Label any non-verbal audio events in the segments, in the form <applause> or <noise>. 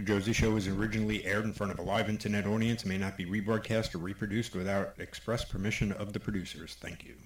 The Josie Show was originally aired in front of a live internet audience and may not be rebroadcast or reproduced without express permission of the producers. Thank. You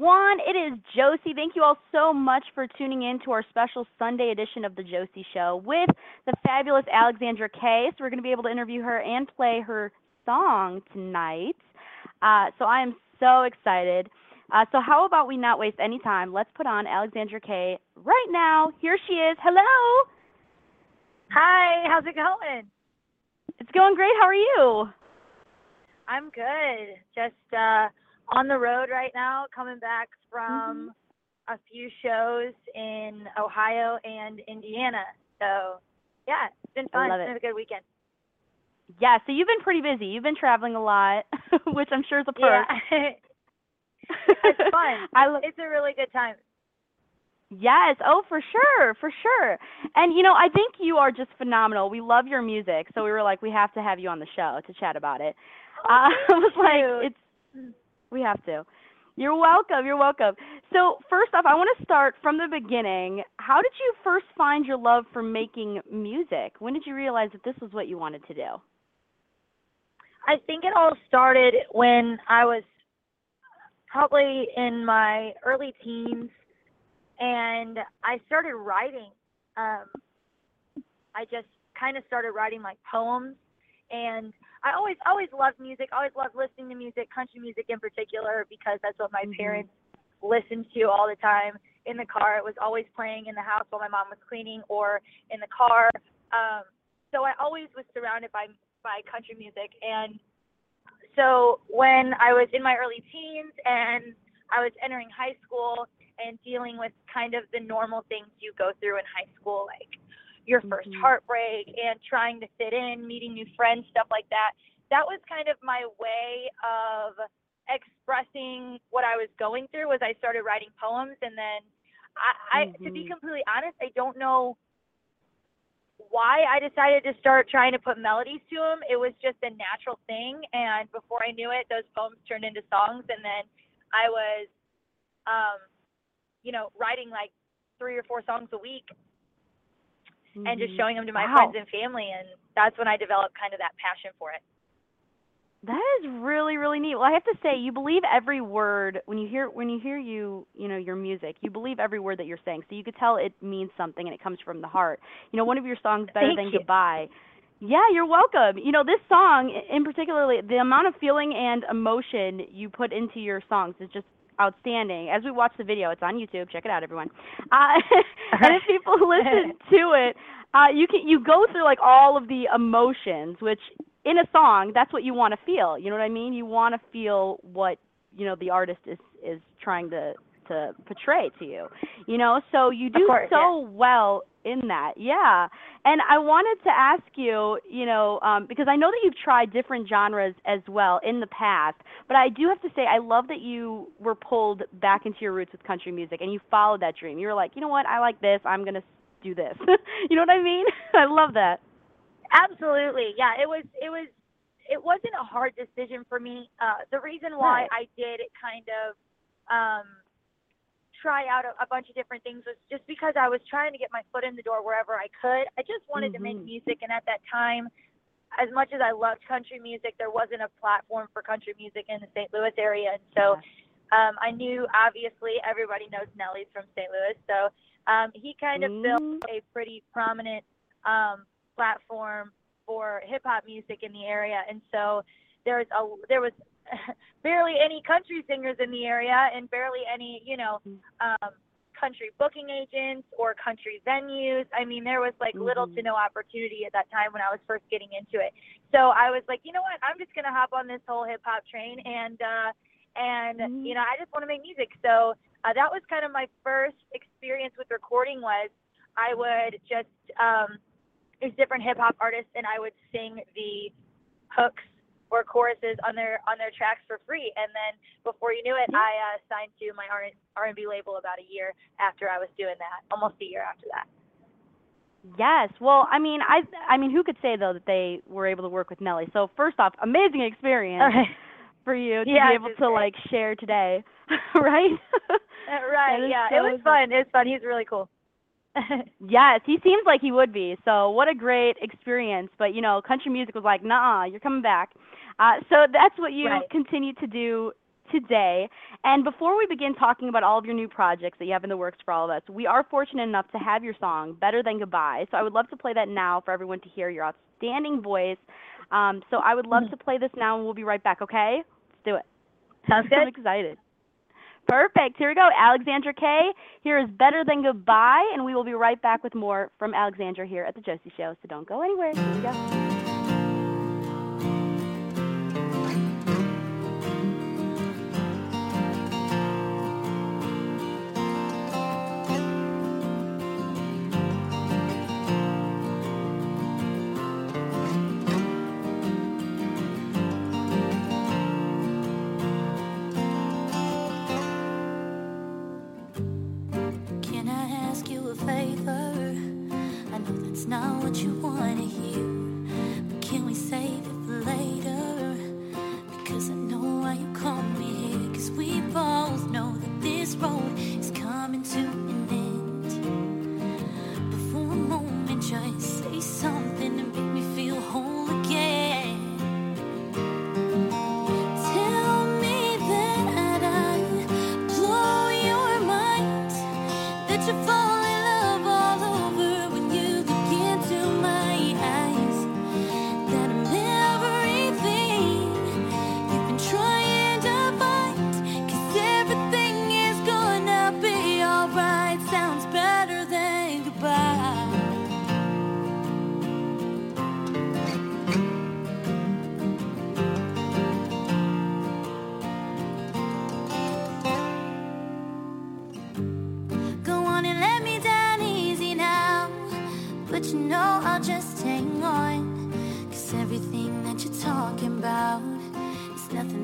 everyone, it is Josie. Thank you all so much for tuning in to our special Sunday edition of The Josie Show with the fabulous Alexandra Kay. So, we're going to be able to interview her and play her song tonight. Uh, so, I am so excited. Uh, so, how about we not waste any time? Let's put on Alexandra Kay right now. Here she is. Hello. Hi, how's it going? It's going great. How are you? I'm good. Just uh on the road right now, coming back from a few shows in Ohio and Indiana. So, yeah, it's been fun. love It's it. been a good weekend. Yeah, so you've been pretty busy. You've been traveling a lot, <laughs> which I'm sure is a perk. Yeah. <laughs> it's fun. <laughs> I lo- It's a really good time. Yes, oh for sure, for sure. And you know, I think you are just phenomenal. We love your music, so we were like, we have to have you on the show to chat about it. Oh, uh, I was you. like, it's we have to. You're welcome. You're welcome. So first off, I want to start from the beginning. How did you first find your love for making music? When did you realize that this was what you wanted to do? I think it all started when I was probably in my early teens and I started writing. Um, I just kind of started writing like poems and I always always loved music, always loved listening to music, country music in particular because that's what my Mhm. parents listened to all the time in the car. It was always playing in the house while my mom was cleaning or in the car. Um, so I always was surrounded by by country music and so when I was in my early teens and I was entering high school and dealing with kind of the normal things you go through in high school, like your 1st Mhm. heartbreak and trying to fit in, meeting new friends, stuff like that. That was kind of my way of expressing what I was going through was I started writing poems and then I, I to be Mhm. completely honest, I don't know why I decided to start trying to put melodies to them. It was just a natural thing, and before I knew it, those poems turned into songs, and then I was, um, you know, writing like three or four songs a week and just Mhm. showing them to my Wow. friends and family, and that's when I developed kind of that passion for it. That is really really neat. Well, I have to say, you believe every word when you hear when you hear you you know your music. You believe every word that you're saying, so you could tell it means something and it comes from the heart. You know, one of your songs, "Better Thank Than you. Goodbye." Yeah, you're welcome. You know, this song in particularly, the amount of feeling and emotion you put into your songs is just outstanding. As we watch the video, it's on YouTube. Check it out, everyone. Uh, <laughs> <laughs> and if people listen <laughs> to it, uh, you can you go through like all of the emotions, which in a song, that's what you want to feel. You know what I mean? You want to feel what you know the artist is is trying to to portray to you. You know, so you do course, so well in that. Yeah. And I wanted to ask you, you know, um, because I know that you've tried different genres as well in the past, but I do have to say I love that you were pulled back into your roots with country music and you followed that dream. You were like, you know what, I like this. I'm gonna do this. <laughs> you know what I mean? <laughs> I love that. Absolutely. Yeah, it was it was it wasn't a hard decision for me. Uh the reason why Right. I did it kind of um try out a, a bunch of different things was just because I was trying to get my foot in the door wherever I could. I just wanted to make Mhm. music, and at that time, as much as I loved country music, there wasn't a platform for country music in the St. Louis area, and so um, I knew obviously everybody knows Nelly's from St. Louis, so um, he kind of built Mm. a pretty prominent um, platform for hip hop music in the area, and so there's a there was <laughs> barely any country singers in the area, and barely any you know um, country booking agents or country venues. I mean, there was like little to Mhm. no opportunity at that time when I was first getting into it. So I was like, you know what? I'm just gonna hop on this whole hip hop train and uh, and Mhm. you know I just want to make music. So uh, that was kind of my first experience with recording. Was I would just um, there's different hip hop artists and I would sing the hooks or choruses on their on their tracks for free. And then before you knew it, I uh, signed to my R R and B label about a year after I was doing that, almost a year after that. Yes. Well, I mean, I I mean, who could say though that they were able to work with Nelly? So first off, amazing experience for you to Yeah, be able to great. like share today, <laughs> right? Uh, right? Yeah, so it was fun. It was fun. He's really cool. <laughs> yes, he seems like he would be. So what a great experience. But you know, country music was like, nah, you're coming back. Uh, so that's what you Right. continue to do today. And before we begin talking about all of your new projects that you have in the works for all of us, we are fortunate enough to have your song "Better Than Goodbye." So I would love to play that now for everyone to hear your outstanding voice. Um, so I would love Mhm. to play this now, and we'll be right back. Okay? Let's do it. Sounds <laughs> good. I'm excited. Perfect. Here we go. Alexandra Kay. Here is Better Than Goodbye, and we will be right back with more from Alexandra here at the Josie Show. So don't go anywhere. Here we go.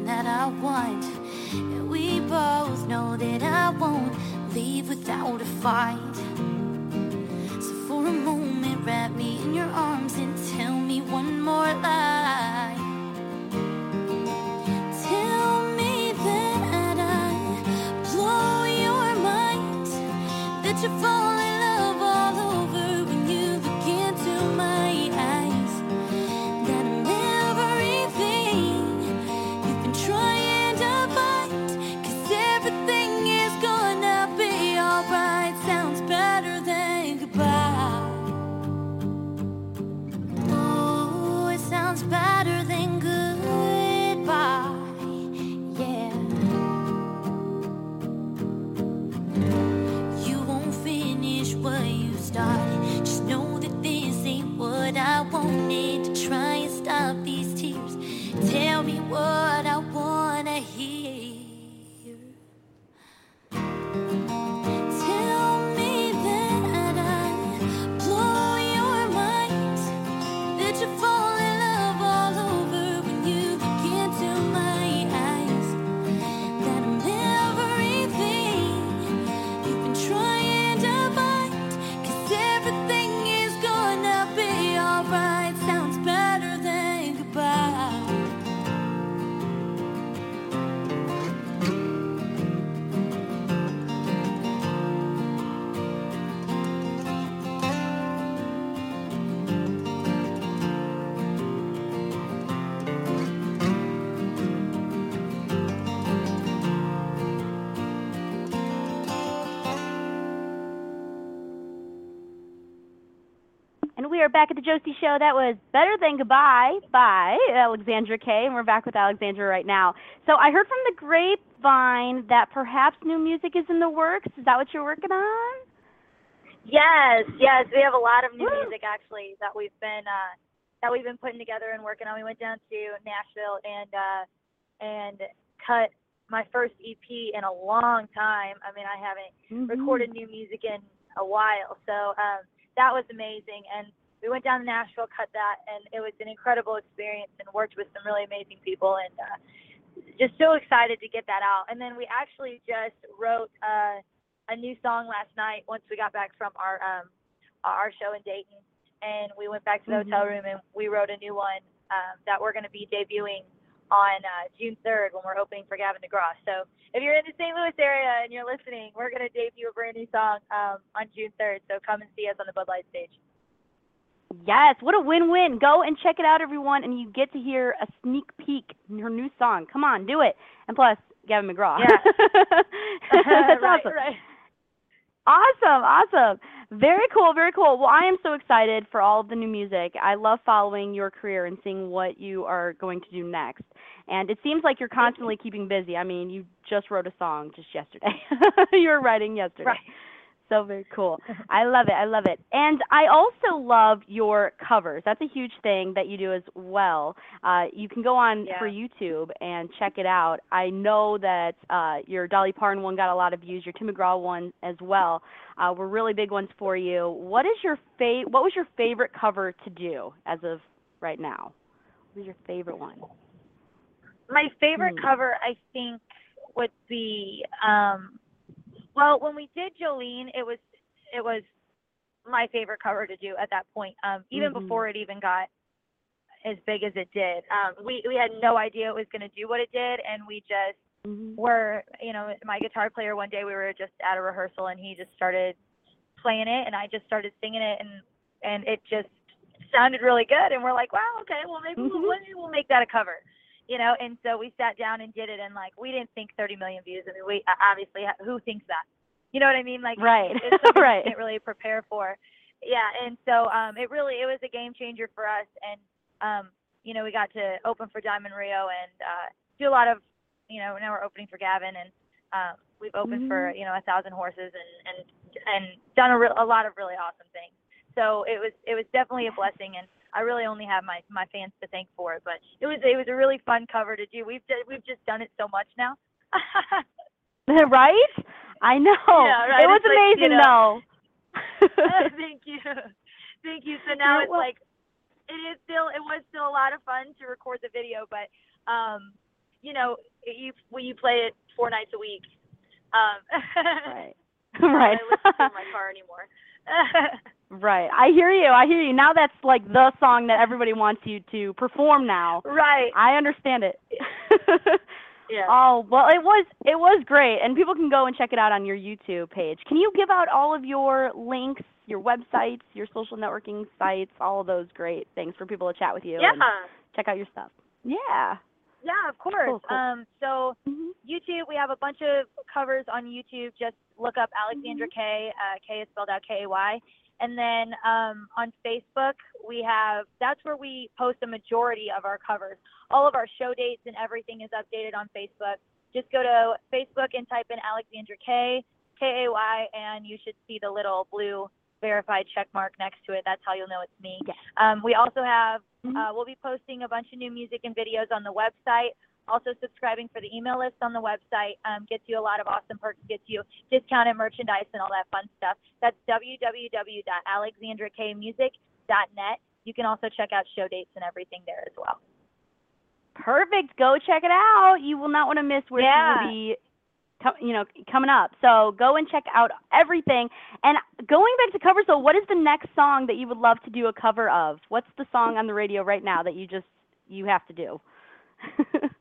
That I want. And we both know that I won't leave without a fight. So for a moment, wrap me in your arms and tell me one more lie. And we are back at the Josie Show. That was Better Than Goodbye by Alexandra Kay, and we're back with Alexandra right now. So I heard from the grapevine that perhaps new music is in the works. Is that what you're working on? Yes, yes, we have a lot of new Woo. music actually that we've been uh, that we've been putting together and working on. We went down to Nashville and uh, and cut my first EP in a long time. I mean, I haven't Mm-hmm. recorded new music in a while, so um, that was amazing. And we went down to Nashville, cut that, and it was an incredible experience and worked with some really amazing people and uh, just so excited to get that out. And then we actually just wrote. Uh, a new song last night once we got back from our um our show in Dayton and we went back to the hotel room and we wrote a new one um that we're going to be debuting on uh, June 3rd when we're opening for Gavin DeGraw. So if you're in the St. Louis area and you're listening, we're going to debut a brand new song um, on June 3rd. So come and see us on the Bud Light stage. Yes, what a win-win. Go and check it out, everyone, and you get to hear a sneak peek in her new song. Come on, do it. And plus, Gavin McGraw. Yeah. <laughs> <laughs> That's right, awesome. right. Awesome, awesome. Very cool, very cool. Well, I am so excited for all of the new music. I love following your career and seeing what you are going to do next. And it seems like you're constantly keeping busy. I mean, you just wrote a song just yesterday. <laughs> you were writing yesterday. Right. So very cool. <laughs> I love it. I love it. And I also love your covers. That's a huge thing that you do as well. Uh, you can go on Yeah. for YouTube and check it out. I know that uh, your Dolly Parton one got a lot of views. Your Tim McGraw one as well uh, were really big ones for you. What is your fa- What was your favorite cover to do as of right now? What was your favorite one? My favorite Hmm. cover, I think, would be um, well, when we did Jolene, it was it was my favorite cover to do at that point. Um, even Mhm. before it even got as big as it did, um, we we had no idea it was going to do what it did, and we just Mm-hmm. were you know my guitar player one day we were just at a rehearsal and he just started playing it and I just started singing it and and it just sounded really good and we're like wow okay well maybe Mhm. we'll maybe we'll make that a cover you know and so we sat down and did it and like we didn't think 30 million views. I mean we obviously who thinks that? You know what I mean? Like Right. it's something <laughs> Right. you can't really prepare for. Yeah and so um it really it was a game changer for us and um you know we got to open for Diamond Rio and uh do a lot of you know now we're opening for Gavin and um we've opened for you know a thousand horses and and and done a, re- a lot of really awesome things. So it was it was definitely a blessing and I really only have my my fans to thank for it but it was it was a really fun cover to do we've d- we've just done it so much now <laughs> right? I know. Yeah, right. It was It's like, you amazing, know- though. <laughs> thank you thank you so now it's like it is still it was still a lot of fun to record the video but um you know you when you play it four nights a week um <laughs> right. I don't right. listen to in my car anymore right. I hear you. I hear you. Now that's like the song that everybody wants you to perform now. right I understand it. <laughs> yeah Oh well, it was it was great, and people can go and check it out on your YouTube page. Can you give out all of your links, your websites, your social networking sites, all of those great things for people to chat with you yeah and check out your stuff? Yeah. yeah of course Cool, cool. um so hmm YouTube, we have a bunch of covers on YouTube. Just look up Alexandra Kay. Uh, Kay is spelled out K A Y. And then um, on Facebook, we have that's where we post a majority of our covers. All of our show dates and everything is updated on Facebook. Just go to Facebook and type in Alexandra Kay K A Y, and you should see the little blue verified check mark next to it. That's how you'll know it's me. Yes. Um, we also have Mhm. uh, we'll be posting a bunch of new music and videos on the website. Also, subscribing for the email list on the website um, gets you a lot of awesome perks, gets you discounted merchandise and all that fun stuff. That's www.alexandrakmusic.net. You can also check out show dates and everything there as well. Perfect. Go check it out. You will not want to miss where she Yeah. will be, you know, coming up. So go and check out everything. And going back to covers, so what is the next song that you would love to do a cover of? What's the song on the radio right now that you just you have to do? <laughs>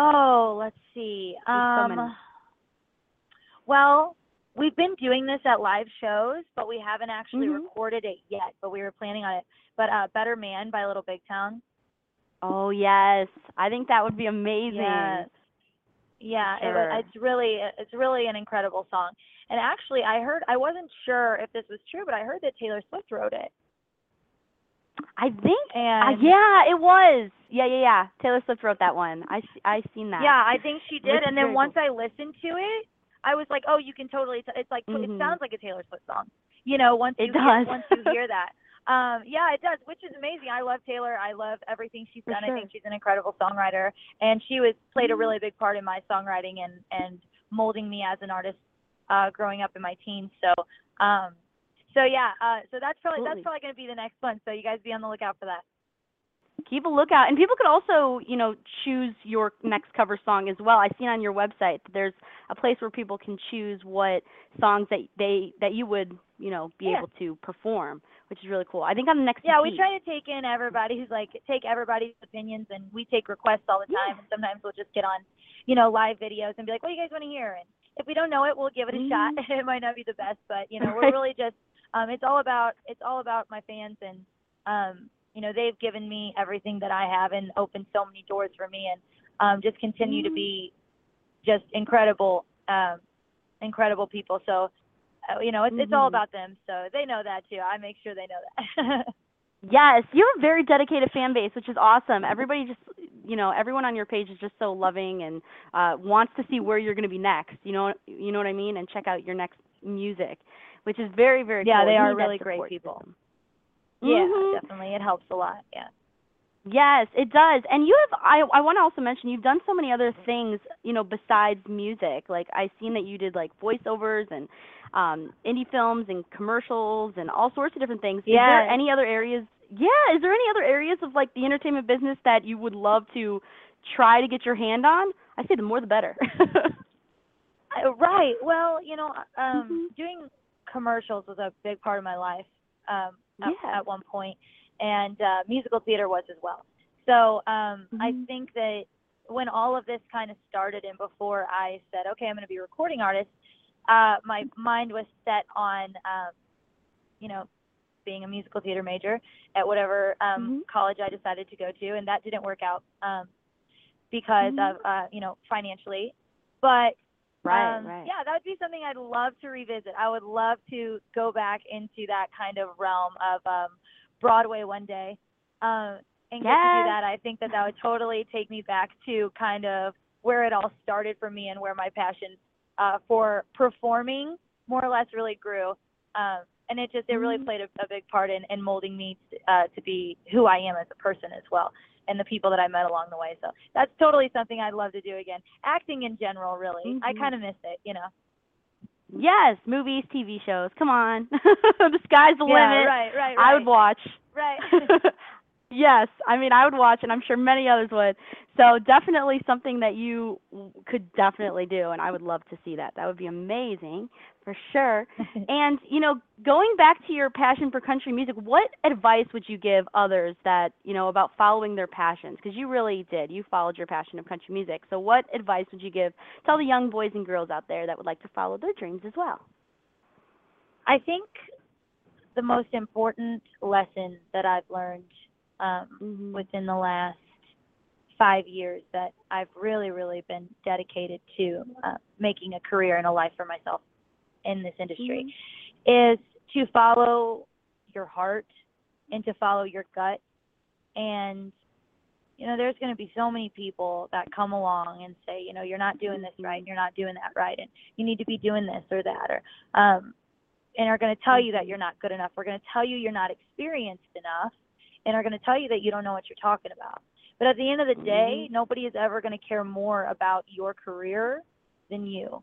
Oh, let's see. So. Um, well, we've been doing this at live shows, but we haven't actually Mhm. recorded it yet. But we were planning on it. But uh, "Better Man" by Little Big Town. oh yes, I think that would be amazing. Yes. Yeah, Sure. was, it's really it's really an incredible song. And actually, I heard I wasn't sure if this was true, but I heard that Taylor Swift wrote it. I think. Uh, yeah, it was. Yeah, yeah, yeah. Taylor Swift wrote that one. I I seen that. Yeah, I think she did. And then once I listened to it, I was like, oh, you can totally. T- it's like Mhm. it sounds like a Taylor Swift song. You know, once It you does. Hear, once you hear <laughs> that. Um, yeah, it does, which is amazing. I love Taylor. I love everything she's For done. sure. I think she's an incredible songwriter, and she was played a Mhm. really big part in my songwriting and and molding me as an artist uh, growing up in my teens. So, um, so yeah, uh, so that's probably Absolutely. that's probably going to be the next one. So you guys be on the lookout for that. keep a lookout and people could also you know choose your next cover song as well i seen on your website that there's a place where people can choose what songs that they that you would you know be Yeah. able to perform which is really cool i think on the next Yeah, we try to take in everybody who's like take everybody's opinions, and we take requests all the Yeah. time. And sometimes we'll just get on, you know, live videos and be like, "What do you guys want to hear?" And if we don't know it, we'll give it a shot. <laughs> it might not be the best, but you know, <laughs> we're really just um, it's all about it's all about my fans, and um, you know, they've given me everything that I have and opened so many doors for me, and um, just continue to Mhm. be just incredible, um, incredible people. So. Uh, you know, it's it's all Mhm. about them, so they know that too. I make sure they know that. <laughs> yes you have a very dedicated fan base which is awesome everybody just you know everyone on your page is just so loving and uh wants to see where you're going to be next you know you know what i mean and check out your next music which is very very Yeah, cool. they are really great people. system. Yeah, Mhm. definitely. It helps a lot. Yeah. Yes, it does. And you have I I want to also mention you've done so many other things, you know, besides music. Like I've seen that you did like voiceovers and um indie films and commercials and all sorts of different things. Is there any other areas? Yeah, is there any other areas of like the entertainment business that you would love to try to get your hand on? I say the more the better. <laughs> Uh, right. Well, you know, um, Mhm. doing commercials was a big part of my life um, at, Yeah. at one point, and uh, musical theater was as well. So um, I Mhm. think that when all of this kind of started, and before I said, okay, I'm going to be a recording artist, uh, my mind was set on, um, you know, being a musical theater major at whatever um, Mhm. college I decided to go to, and that didn't work out um, because Mhm. of, uh, you know, financially. But right, um, right. Yeah, that would be something I'd love to revisit. I would love to go back into that kind of realm of um, Broadway one day um, and get to do that. I think that that would totally take me back to kind of where it all started for me and where my passion uh, for performing more or less really grew. Um, and it just it really Mhm. played a, a big part in, in molding me uh, to be who I am as a person as well and the people that I met along the way. So that's totally something I'd love to do again. Acting in general, really. I Mhm. kind of miss it, you know. Yes, movies, TV shows. Come on. <laughs> the sky's the yeah, limit. right, right, right. I would watch. Right. <laughs> <laughs> yes, I mean I would watch, and I'm sure many others would. So definitely something that you could definitely do, and I would love to see that. That would be amazing for sure. <laughs> and you know, going back to your passion for country music, what advice would you give others that you know about following their passions? Because you really did. You followed your passion of country music. So what advice would you give to all the young boys and girls out there that would like to follow their dreams as well? I think the most important lesson that I've learned um, Mhm. within the last five years that I've really, really been dedicated to uh, making a career and a life for myself in this industry is to follow your heart and to follow your gut. And, you know, there's going to be so many people that come along and say, you know, you're not doing this right, and you're not doing that right, and you need to be doing this or that, or, um, and are going to tell you that you're not good enough. We're going to tell you you're not experienced enough, and are going to tell you that you don't know what you're talking about. But at the end of the day, nobody is ever going to care more about your career than you.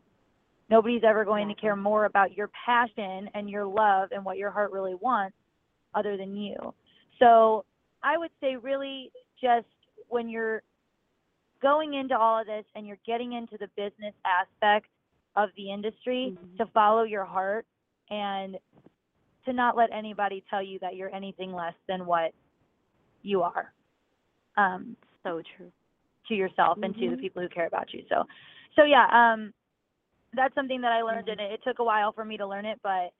Nobody's ever going to care more about your passion and your love and what your heart really wants other than you. So I would say, really, just when you're going into all of this and you're getting into the business aspect of the industry, Mhm. to follow your heart and to not let anybody tell you that you're anything less than what you are. Um, So true. to yourself and to the Mhm. people who care about you. So, so yeah, um, that's something that I learned, Mhm. and it, it took a while for me to learn it, but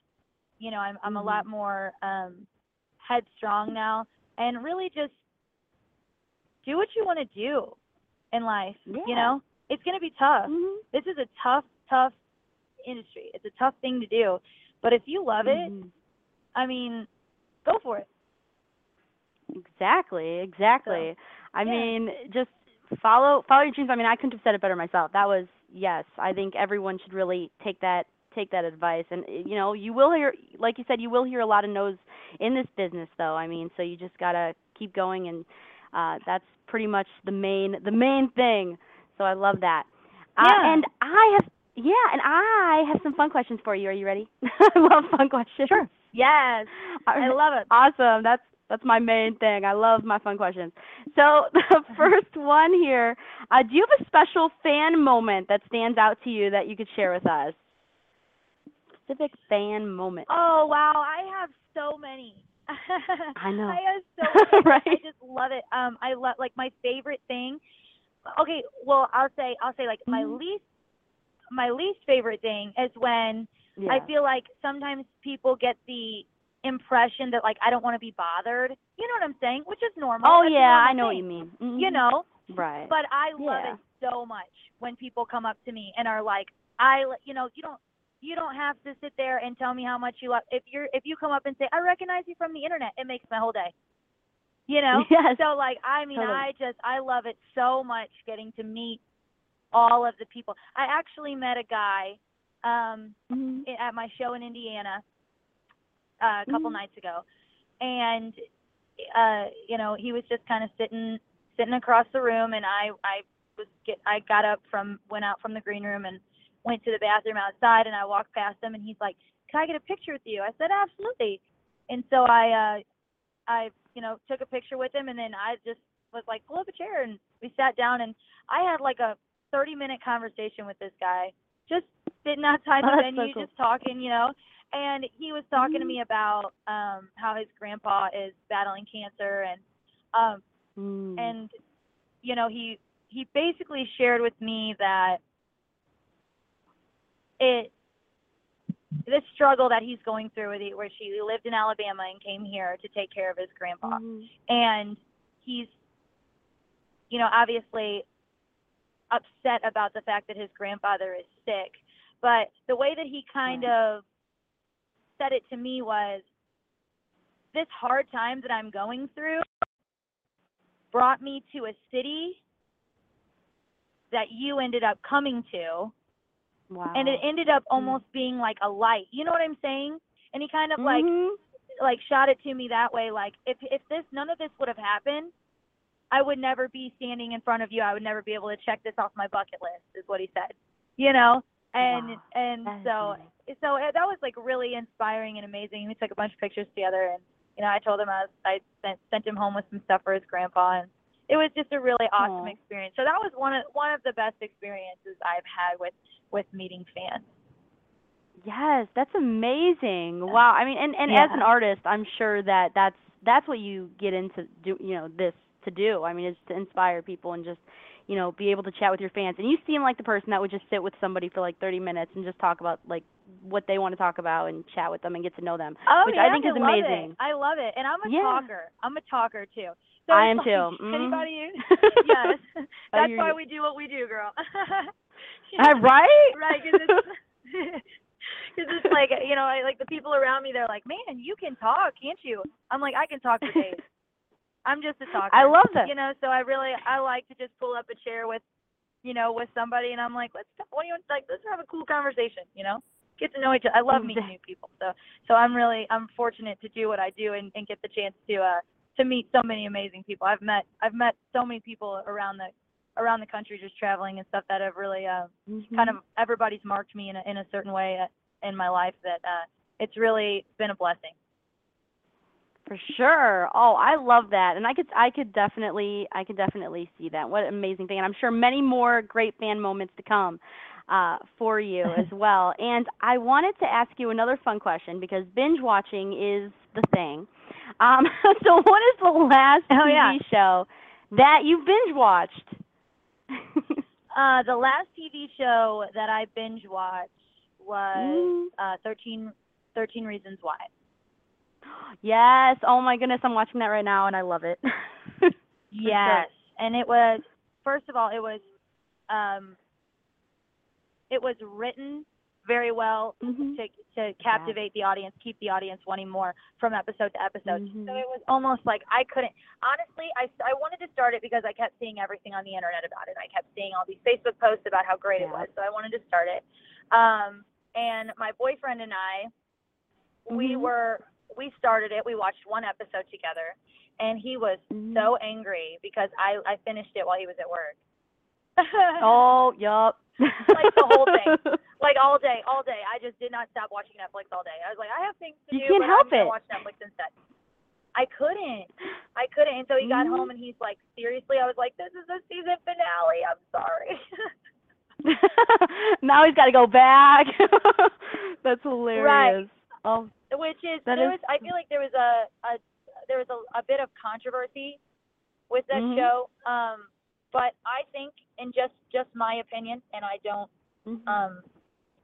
you know, I'm I'm a Mhm. lot more um, headstrong now, and really just do what you want to do in life. Yeah. You know, it's gonna be tough. Mhm. This is a tough, tough industry. It's a tough thing to do, but if you love it. I mean, go for it. Exactly, exactly. I yeah. mean, just follow follow your dreams. I mean, I couldn't have said it better myself. That was yes. I think everyone should really take that take that advice. And you know, you will hear, like you said, you will hear a lot of no's in this business, though. I mean, so you just gotta keep going, and uh, that's pretty much the main the main thing. So I love that. Uh, Yeah. and I have yeah, and I have some fun questions for you. Are you ready? <laughs> I love fun questions. Sure. Yes. I love it. Awesome. That's that's my main thing. I love my fun questions. So <laughs> the first one here, uh, do you have a special fan moment that stands out to you that you could share with us? Specific fan moment. Oh wow, I have so many. <laughs> I know. I have so <laughs> many. right? I just love it. Um, I love like my favorite thing. Okay, well, I'll say I'll say like my Mhm. least my least favorite thing is when yeah. I feel like sometimes people get the impression that like I don't want to be bothered. You know what I'm saying? Which is normal. oh That's yeah, normal I know what you mean. Mhm. You know, Right. but I love Yeah. it so much when people come up to me and are like, I, you know, you don't, you don't have to sit there and tell me how much you love. If you're, if you come up and say, I recognize you from the internet, it makes my whole day. You know. <laughs> Yes. So like, I mean, Totally. I just, I love it so much getting to meet all of the people. I actually met a guy um, Mhm. at my show in Indiana uh, a couple Mhm. nights ago, and uh, you know he was just kind of sitting sitting across the room, and I I was get I got up from went out from the green room and went to the bathroom outside, and I walked past him, and he's like, "Can I get a picture with you?" I said, "Absolutely," and so I uh, I you know took a picture with him, and then I just was like, "Pull up a chair," and we sat down, and I had like a 30 minute conversation with this guy, just sitting outside Oh, the <laughs> that's so venue, cool. just talking, you know. And he was talking to Mhm. me about um how his grandpa is battling cancer, and um Mm. and you know he he basically shared with me that it this struggle that he's going through with it, where she lived in Alabama and came here to take care of his grandpa Mhm. and he's you know obviously upset about the fact that his grandfather is sick but the way that he kind Right. of said it to me was this hard time that i'm going through brought me to a city that you ended up coming to. Wow. and it ended up almost being like a light. You know what i'm saying? And he kind of like Mhm. like shot it to me that way like if if this none of this would have happened i would never be standing in front of you. I would never be able to check this off my bucket list is what he said. You know and Wow. and so so that was like really inspiring and amazing we took a bunch of pictures together and you know i told him i was i sent sent him home with some stuff for his grandpa and it was just a really awesome Aw. experience so that was one of one of the best experiences i've had with with meeting fans Yes, that's amazing. Wow. I mean, and and as an artist, I'm sure that that's that's what you get into do, you know, this to do. I mean, is to inspire people and just, you know, be able to chat with your fans. And you seem like the person that would just sit with somebody for like 30 minutes and just talk about like what they want to talk about and chat with them and get to know them, Oh which yeah, I think is amazing. It. I love it, and I'm a Yeah. talker. I'm a talker too. So I am like, too. <laughs> Mhm. Anybody? <laughs> yes. That's why we do what we do, girl. <laughs> Uh, right? right? Because it's, 'cause it's like you know, I, like the people around me, they're like, "Man, you can talk, can't you?" I'm like, "I can talk for days." I'm just a talker. I love that. You know, so I really I like to just pull up a chair with, you know, with somebody, and I'm like, "Let's what do you want? Like, let's have a cool conversation." You know, get to know each other. I love meeting new people. So so I'm really I'm fortunate to do what I do and, and get the chance to uh to meet so many amazing people. I've met I've met so many people around the around the country just traveling and stuff that have really uh kind of everybody's marked me in a, in a certain way uh, in my life that uh it's really been a blessing. For sure. Oh, I love that. And I could I could definitely I could definitely see that. What an amazing thing. And I'm sure many more great fan moments to come uh for you <laughs> as well. And I wanted to ask you another fun question because binge watching is the thing. Um <laughs> so what is the last Oh, TV yeah. show that you binge watched? <laughs> Uh the last TV show that I binge watched was Mm. uh 13 13 Reasons Why. Yes. Oh my goodness, I'm watching that right now and I love it. <laughs> Yes, and it was first of all, it was um, it was written very well Mhm. to to captivate the audience, keep the audience wanting more from episode to episode. Mhm. So it was almost like I couldn't. Honestly, I I wanted to start it because I kept seeing everything on the internet about it. I kept seeing all these Facebook posts about how great it was. So I wanted to start it. Um, and my boyfriend and I, we Mhm. were we started it. We watched one episode together, and he was Mhm. so angry because I I finished it while he was at work. <laughs> Oh, yup. Like the whole thing. <laughs> like all day, all day. I just did not stop watching Netflix all day. I was like, I have things to You do, can't but help I'm it. watch Netflix insteed. I couldn't. I couldn't. And so he got Mhm. home and he's like, seriously? I was like, this is the season finale. I'm sorry. <laughs> now he's got to go back. That's hilarious. Right. Oh, Which is That there is- was. I feel like there was a, a there was a, a bit of controversy with that Mhm. show. Um, but I think, in just just my opinion, and I don't mhm. um,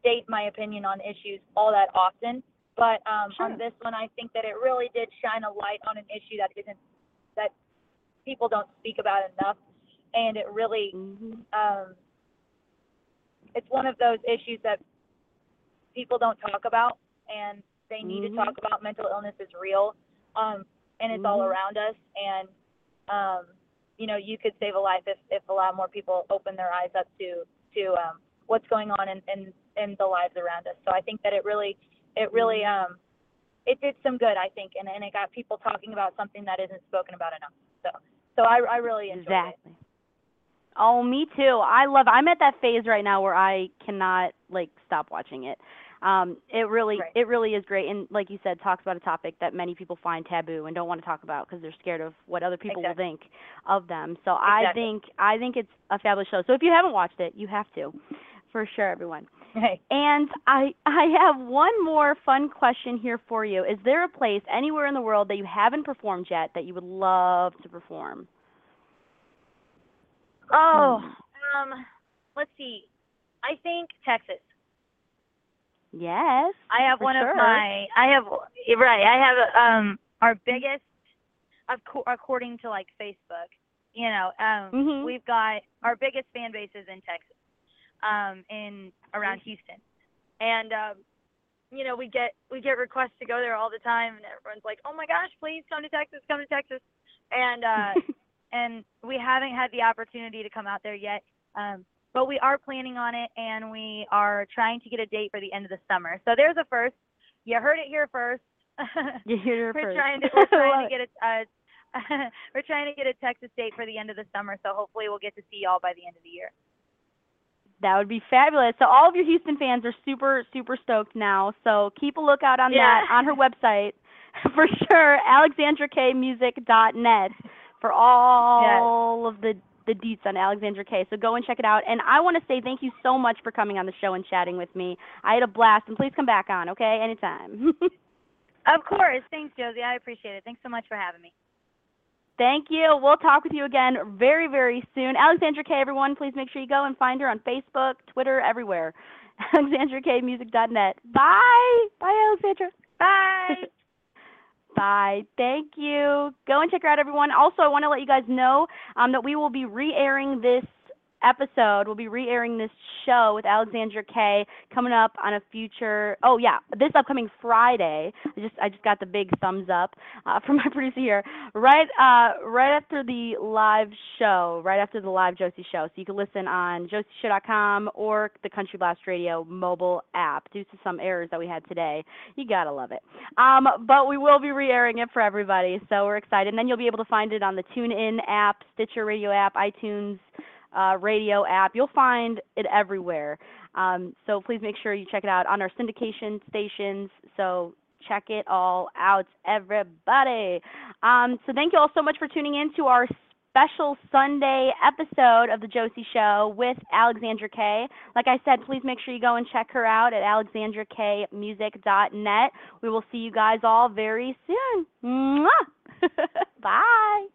state my opinion on issues all that often. But um, Sure. on this one, I think that it really did shine a light on an issue that isn't that people don't speak about enough, and it really Mhm. um, it's one of those issues that people don't talk about, and they need Mhm. to talk about. Mental illness is real, um, and it's all Mhm. around us. And um, you know, you could save a life if if a lot more people open their eyes up to to um, what's going on in, in in the lives around us. So I think that it really it really um, it did some good, I think, and and it got people talking about something that isn't spoken about enough. So so I I really enjoyed it. Oh, me too. I love. I'm at that phase right now where I cannot like stop watching it. Um, it really, Right. it really is great, and like you said, talks about a topic that many people find taboo and don't want to talk about because they're scared of what other people Exactly. will think of them. So I think, I think it's a fabulous show. So if you haven't watched it, you have to, for sure, everyone. Hey. And I I have one more fun question here for you. Is there a place anywhere in the world that you haven't performed yet that you would love to perform? Oh, Hmm. um, let's see. I think Texas. Yes. I have one sure. of my. I have right. I have um our biggest, acco- according to like Facebook. You know, um, Mhm. we've got our biggest fan bases in Texas, um, in around Mm. Houston, and um, you know we get we get requests to go there all the time, and everyone's like, oh my gosh, please come to Texas, come to Texas, and uh, <laughs> and we haven't had the opportunity to come out there yet. Um, but we are planning on it, and we are trying to get a date for the end of the summer. So there's a first. You heard it here first. <laughs> you hear it we're first. trying to we're <laughs> trying to get a uh, <laughs> we're trying to get a Texas date for the end of the summer. So hopefully we'll get to see y'all by the end of the year. That would be fabulous. So all of your Houston fans are super, super stoked now. So keep a lookout on Yeah. that on her website for sure. AlexandraKmusic.net for all of the the deets on Alexandra Kay. So go and check it out. And I want to say thank you so much for coming on the show and chatting with me. I had a blast, and please come back on, okay? Anytime. <laughs> Of course. Thanks, Josie. I appreciate it. Thanks so much for having me. Thank you. We'll talk with you again very, very soon. Alexandra Kay, everyone, please make sure you go and find her on Facebook, Twitter, everywhere. <laughs> AlexandraKmusic.net. Bye. Bye, Alexandra. Bye. <laughs> Bye. Thank you. Go and check her out, everyone. Also, I want to let you guys know um, that we will be re-airing this episode. We'll be re-airing this show with Alexandra Kay coming up on a future. Oh yeah, this upcoming Friday. I just I just got the big thumbs up uh, <laughs> from my producer here. Right uh right after the live show, right after the live Josie show. So you can listen on josieshow.com or the Country Blast Radio mobile app. Due to some errors that we had today, you gotta love it. Um, but we will be re-airing it for everybody, so we're excited. And then you'll be able to find it on the TuneIn app, Stitcher Radio app, iTunes uh, radio app. You'll find it everywhere. Um, so please make sure you check it out on our syndication stations. So check it all out, everybody. Um, so thank you all so much for tuning in to our special Sunday episode of the Josie Show with Alexandra Kay. Like I said, please make sure you go and check her out at alexandrakmusic.net. We will see you guys all very soon. <laughs> Bye.